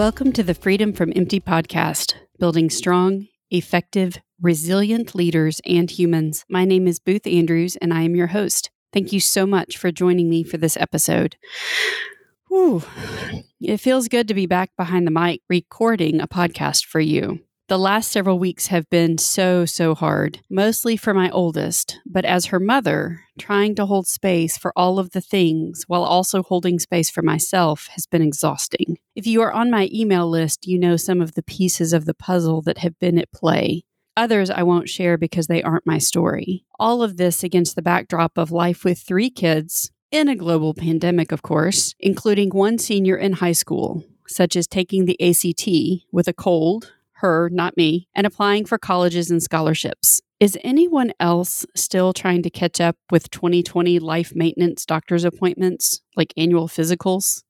Welcome to the Freedom from Empty podcast, building strong, effective, resilient leaders and humans. My name is Booth Andrews, and I am your host. Thank you so much for joining me for this episode. Whew. It feels good to be back behind the mic recording a podcast for you. The last several weeks have been so, so hard, mostly for my oldest, but as her mother, trying to hold space for all of the things while also holding space for myself has been exhausting. If you are on my email list, you know some of the pieces of the puzzle that have been at play. Others I won't share because they aren't my story. All of this against the backdrop of life with three kids, in a global pandemic, of course, including one senior in high school, such as taking the ACT with a cold, her, not me, and applying for colleges and scholarships. Is anyone else still trying to catch up with 2020 life maintenance doctor's appointments, like annual physicals?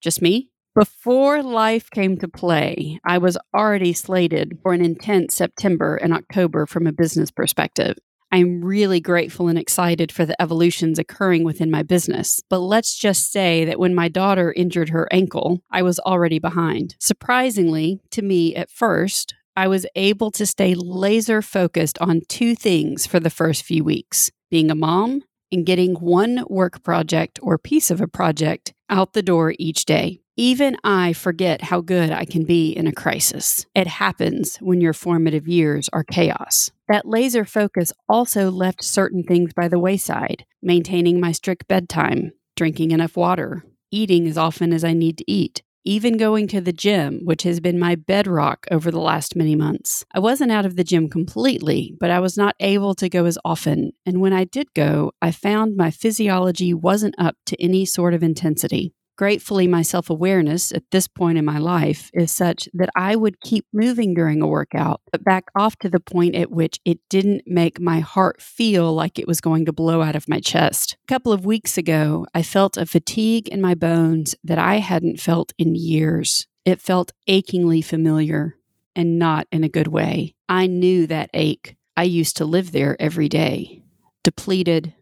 Just me? Before life came to play, I was already slated for an intense September and October from a business perspective. I'm really grateful and excited for the evolutions occurring within my business. But let's just say that when my daughter injured her ankle, I was already behind. Surprisingly, to me at first, I was able to stay laser focused on two things for the first few weeks being a mom and getting one work project or piece of a project out the door each day. Even I forget how good I can be in a crisis. It happens when your formative years are chaos. That laser focus also left certain things by the wayside maintaining my strict bedtime, drinking enough water, eating as often as I need to eat, even going to the gym, which has been my bedrock over the last many months. I wasn't out of the gym completely, but I was not able to go as often. And when I did go, I found my physiology wasn't up to any sort of intensity. Gratefully, my self awareness at this point in my life is such that I would keep moving during a workout, but back off to the point at which it didn't make my heart feel like it was going to blow out of my chest. A couple of weeks ago, I felt a fatigue in my bones that I hadn't felt in years. It felt achingly familiar and not in a good way. I knew that ache. I used to live there every day, depleted,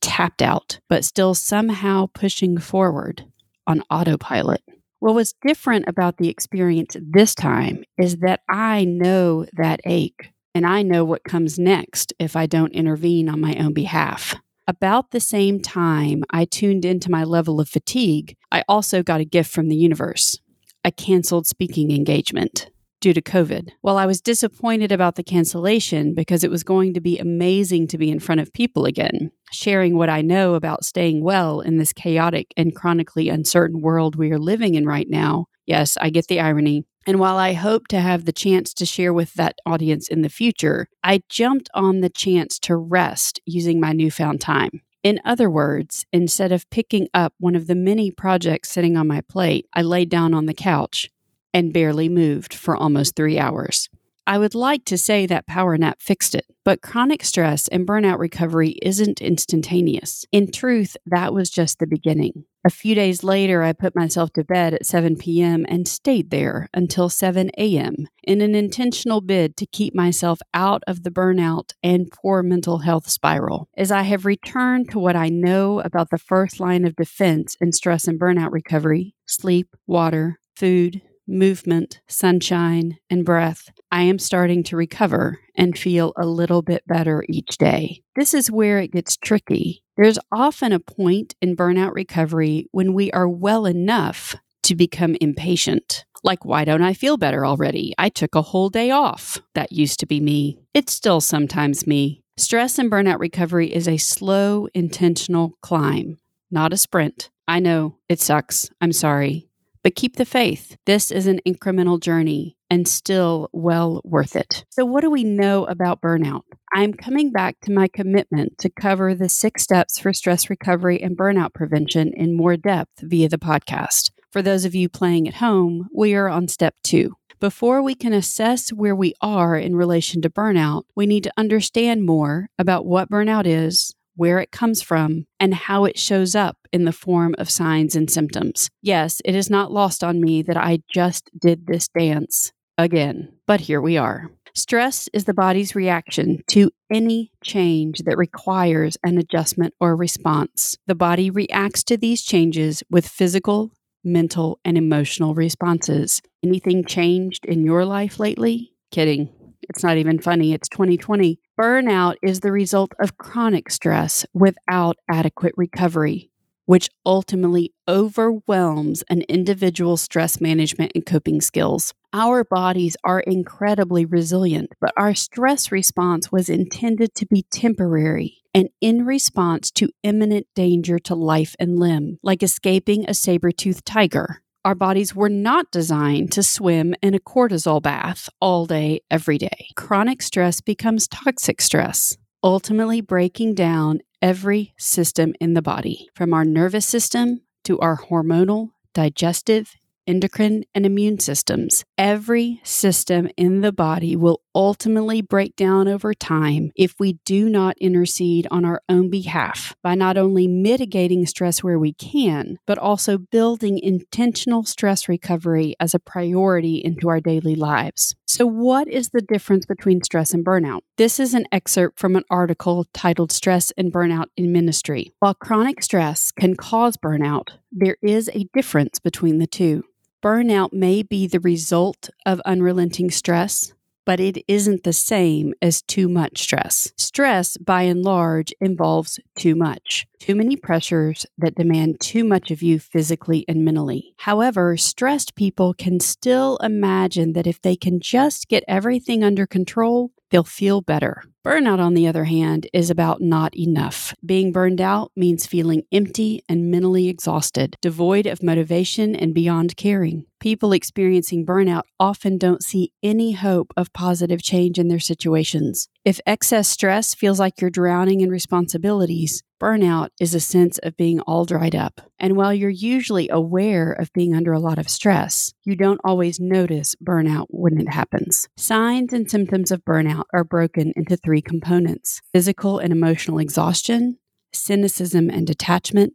tapped out, but still somehow pushing forward on autopilot. What was different about the experience this time is that I know that ache and I know what comes next if I don't intervene on my own behalf. About the same time I tuned into my level of fatigue, I also got a gift from the universe a canceled speaking engagement due to COVID. While I was disappointed about the cancellation because it was going to be amazing to be in front of people again, sharing what I know about staying well in this chaotic and chronically uncertain world we are living in right now. Yes, I get the irony. And while I hope to have the chance to share with that audience in the future, I jumped on the chance to rest using my newfound time. In other words, instead of picking up one of the many projects sitting on my plate, I laid down on the couch and barely moved for almost three hours. I would like to say that power nap fixed it, but chronic stress and burnout recovery isn't instantaneous. In truth, that was just the beginning. A few days later, I put myself to bed at 7 p.m. and stayed there until 7 a.m. in an intentional bid to keep myself out of the burnout and poor mental health spiral. As I have returned to what I know about the first line of defense in stress and burnout recovery sleep, water, food, movement, sunshine, and breath, I am starting to recover and feel a little bit better each day. This is where it gets tricky. There's often a point in burnout recovery when we are well enough to become impatient. Like, why don't I feel better already? I took a whole day off. That used to be me. It's still sometimes me. Stress and burnout recovery is a slow, intentional climb, not a sprint. I know it sucks. I'm sorry. But keep the faith. This is an incremental journey and still well worth it. So, what do we know about burnout? I'm coming back to my commitment to cover the six steps for stress recovery and burnout prevention in more depth via the podcast. For those of you playing at home, we are on step two. Before we can assess where we are in relation to burnout, we need to understand more about what burnout is, where it comes from, and how it shows up in the form of signs and symptoms. Yes, it is not lost on me that I just did this dance again, but here we are. Stress is the body's reaction to any change that requires an adjustment or response. The body reacts to these changes with physical, mental, and emotional responses. Anything changed in your life lately? Kidding. It's not even funny. It's 2020. Burnout is the result of chronic stress without adequate recovery, which ultimately overwhelms an individual's stress management and coping skills. Our bodies are incredibly resilient, but our stress response was intended to be temporary and in response to imminent danger to life and limb, like escaping a saber toothed tiger. Our bodies were not designed to swim in a cortisol bath all day, every day. Chronic stress becomes toxic stress, ultimately breaking down every system in the body, from our nervous system to our hormonal, digestive, endocrine, and immune systems. Every system in the body will ultimately break down over time if we do not intercede on our own behalf by not only mitigating stress where we can, but also building intentional stress recovery as a priority into our daily lives. So, what is the difference between stress and burnout? This is an excerpt from an article titled Stress and Burnout in Ministry. While chronic stress can cause burnout, there is a difference between the two. Burnout may be the result of unrelenting stress, but it isn't the same as too much stress. Stress, by and large, involves too much, too many pressures that demand too much of you physically and mentally. However, stressed people can still imagine that if they can just get everything under control, they'll feel better. Burnout, on the other hand, is about not enough. Being burned out means feeling empty and mentally exhausted, devoid of motivation and beyond caring. People experiencing burnout often don't see any hope of positive change in their situations. If excess stress feels like you're drowning in responsibilities, burnout is a sense of being all dried up. And while you're usually aware of being under a lot of stress, you don't always notice burnout when it happens. Signs and symptoms of burnout are broken into three components physical and emotional exhaustion, cynicism and detachment,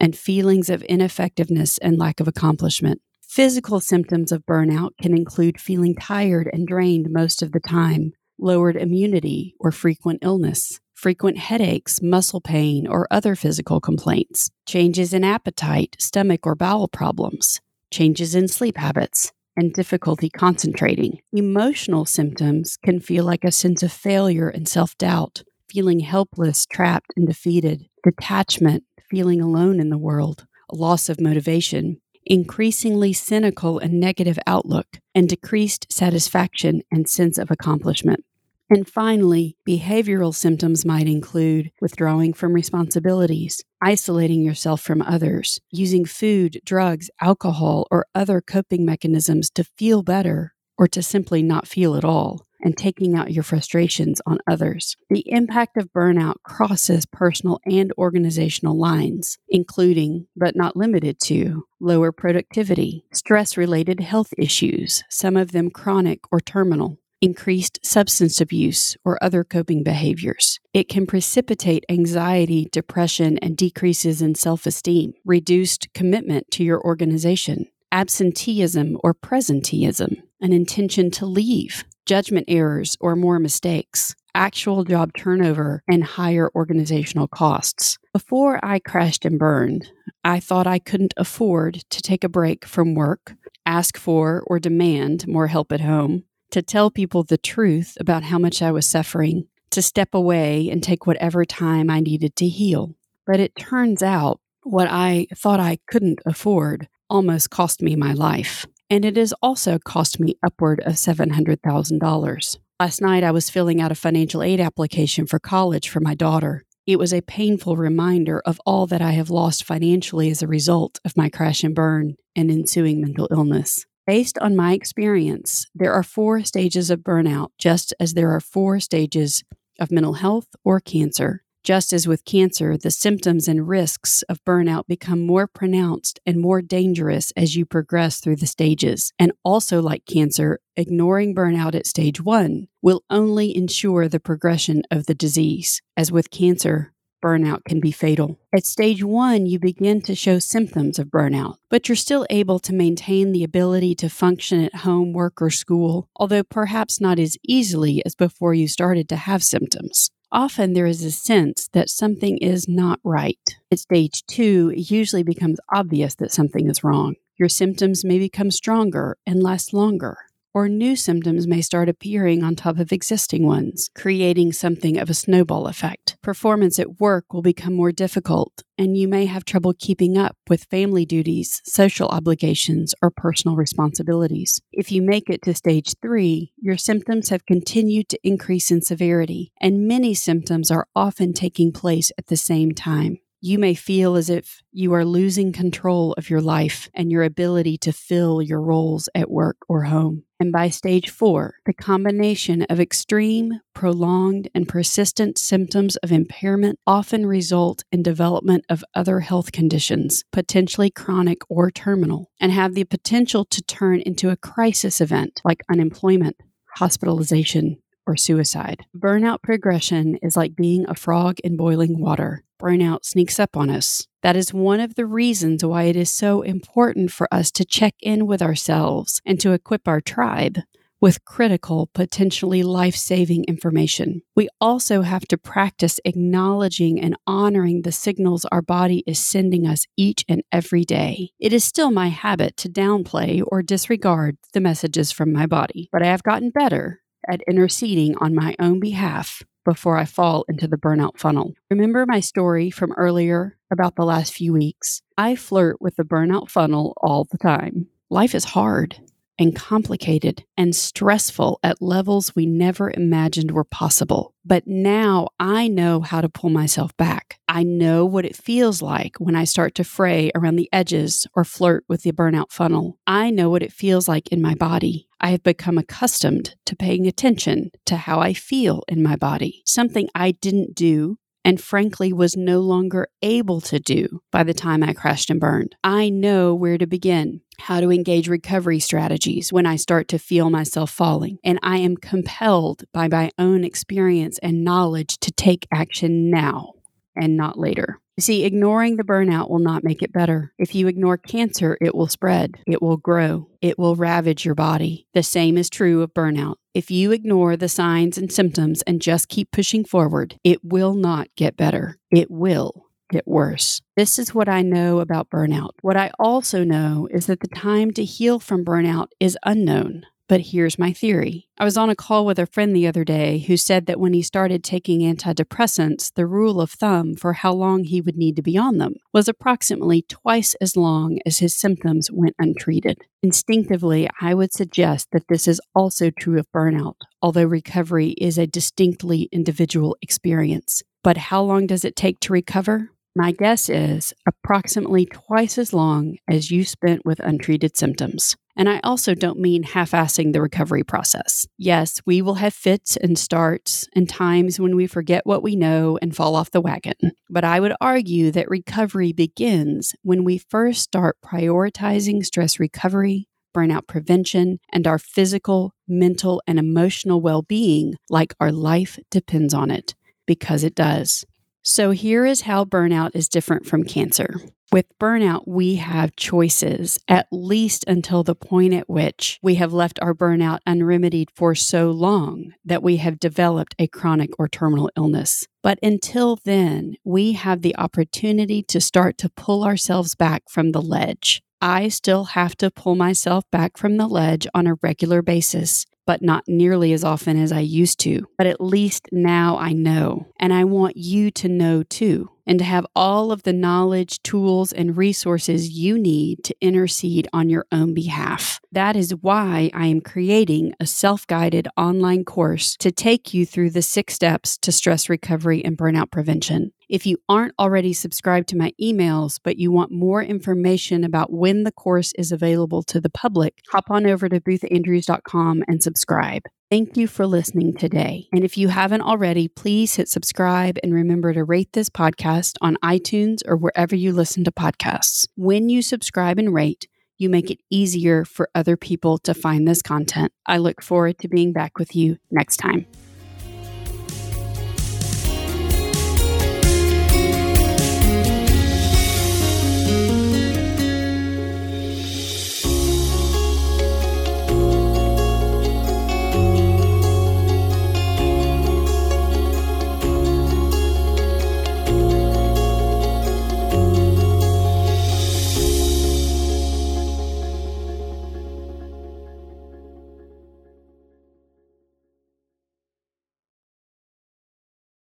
and feelings of ineffectiveness and lack of accomplishment. Physical symptoms of burnout can include feeling tired and drained most of the time, lowered immunity or frequent illness, frequent headaches, muscle pain, or other physical complaints, changes in appetite, stomach or bowel problems, changes in sleep habits, and difficulty concentrating. Emotional symptoms can feel like a sense of failure and self doubt, feeling helpless, trapped, and defeated, detachment, feeling alone in the world, a loss of motivation, increasingly cynical and negative outlook, and decreased satisfaction and sense of accomplishment. And finally, behavioral symptoms might include withdrawing from responsibilities, isolating yourself from others, using food, drugs, alcohol, or other coping mechanisms to feel better or to simply not feel at all, and taking out your frustrations on others. The impact of burnout crosses personal and organizational lines, including, but not limited to, lower productivity, stress related health issues, some of them chronic or terminal, increased substance abuse or other coping behaviors. It can precipitate anxiety, depression, and decreases in self esteem, reduced commitment to your organization, absenteeism or presenteeism, an intention to leave, judgment errors or more mistakes, actual job turnover, and higher organizational costs. Before I crashed and burned, I thought I couldn't afford to take a break from work, ask for or demand more help at home, to tell people the truth about how much I was suffering, to step away and take whatever time I needed to heal. But it turns out what I thought I couldn't afford almost cost me my life. And it has also cost me upward of $700,000. Last night, I was filling out a financial aid application for college for my daughter. It was a painful reminder of all that I have lost financially as a result of my crash and burn and ensuing mental illness. Based on my experience, there are four stages of burnout, just as there are four stages of mental health or cancer. Just as with cancer, the symptoms and risks of burnout become more pronounced and more dangerous as you progress through the stages. And also, like cancer, ignoring burnout at stage one will only ensure the progression of the disease. As with cancer, burnout can be fatal. At stage one, you begin to show symptoms of burnout, but you're still able to maintain the ability to function at home, work, or school, although perhaps not as easily as before you started to have symptoms. Often there is a sense that something is not right. At stage two, it usually becomes obvious that something is wrong. Your symptoms may become stronger and last longer or new symptoms may start appearing on top of existing ones, creating something of a snowball effect. Performance at work will become more difficult, and you may have trouble keeping up with family duties, social obligations, or personal responsibilities. If you make it to stage three, your symptoms have continued to increase in severity, and many symptoms are often taking place at the same time you may feel as if you are losing control of your life and your ability to fill your roles at work or home. And by stage four, the combination of extreme, prolonged, and persistent symptoms of impairment often result in development of other health conditions, potentially chronic or terminal, and have the potential to turn into a crisis event like unemployment, hospitalization, or suicide. Burnout progression is like being a frog in boiling water burnout sneaks up on us. That is one of the reasons why it is so important for us to check in with ourselves and to equip our tribe with critical, potentially life saving information. We also have to practice acknowledging and honoring the signals our body is sending us each and every day. It is still my habit to downplay or disregard the messages from my body, but I have gotten better at interceding on my own behalf before I fall into the burnout funnel. Remember my story from earlier about the last few weeks? I flirt with the burnout funnel all the time. Life is hard and complicated and stressful at levels we never imagined were possible. But now I know how to pull myself back. I know what it feels like when I start to fray around the edges or flirt with the burnout funnel. I know what it feels like in my body. I have become accustomed to paying attention to how I feel in my body, something I didn't do and frankly was no longer able to do by the time I crashed and burned. I know where to begin, how to engage recovery strategies when I start to feel myself falling, and I am compelled by my own experience and knowledge to take action now and not later. You see, ignoring the burnout will not make it better. If you ignore cancer, it will spread, it will grow, it will ravage your body. The same is true of burnout. If you ignore the signs and symptoms and just keep pushing forward, it will not get better. It will get worse. This is what I know about burnout. What I also know is that the time to heal from burnout is unknown. But here's my theory. I was on a call with a friend the other day who said that when he started taking antidepressants, the rule of thumb for how long he would need to be on them was approximately twice as long as his symptoms went untreated. Instinctively, I would suggest that this is also true of burnout, although recovery is a distinctly individual experience. But how long does it take to recover? My guess is approximately twice as long as you spent with untreated symptoms. And I also don't mean half assing the recovery process. Yes, we will have fits and starts and times when we forget what we know and fall off the wagon. But I would argue that recovery begins when we first start prioritizing stress recovery, burnout prevention, and our physical, mental, and emotional well being like our life depends on it, because it does. So, here is how burnout is different from cancer. With burnout, we have choices, at least until the point at which we have left our burnout unremedied for so long that we have developed a chronic or terminal illness. But until then, we have the opportunity to start to pull ourselves back from the ledge. I still have to pull myself back from the ledge on a regular basis but not nearly as often as I used to. But at least now I know, and I want you to know too and to have all of the knowledge, tools, and resources you need to intercede on your own behalf. That is why I am creating a self guided online course to take you through the six steps to stress recovery and burnout prevention. If you aren't already subscribed to my emails, but you want more information about when the course is available to the public, hop on over to boothandrews.com and subscribe. Thank you for listening today. And if you haven't already, please hit subscribe and remember to rate this podcast on iTunes or wherever you listen to podcasts. When you subscribe and rate, you make it easier for other people to find this content. I look forward to being back with you next time.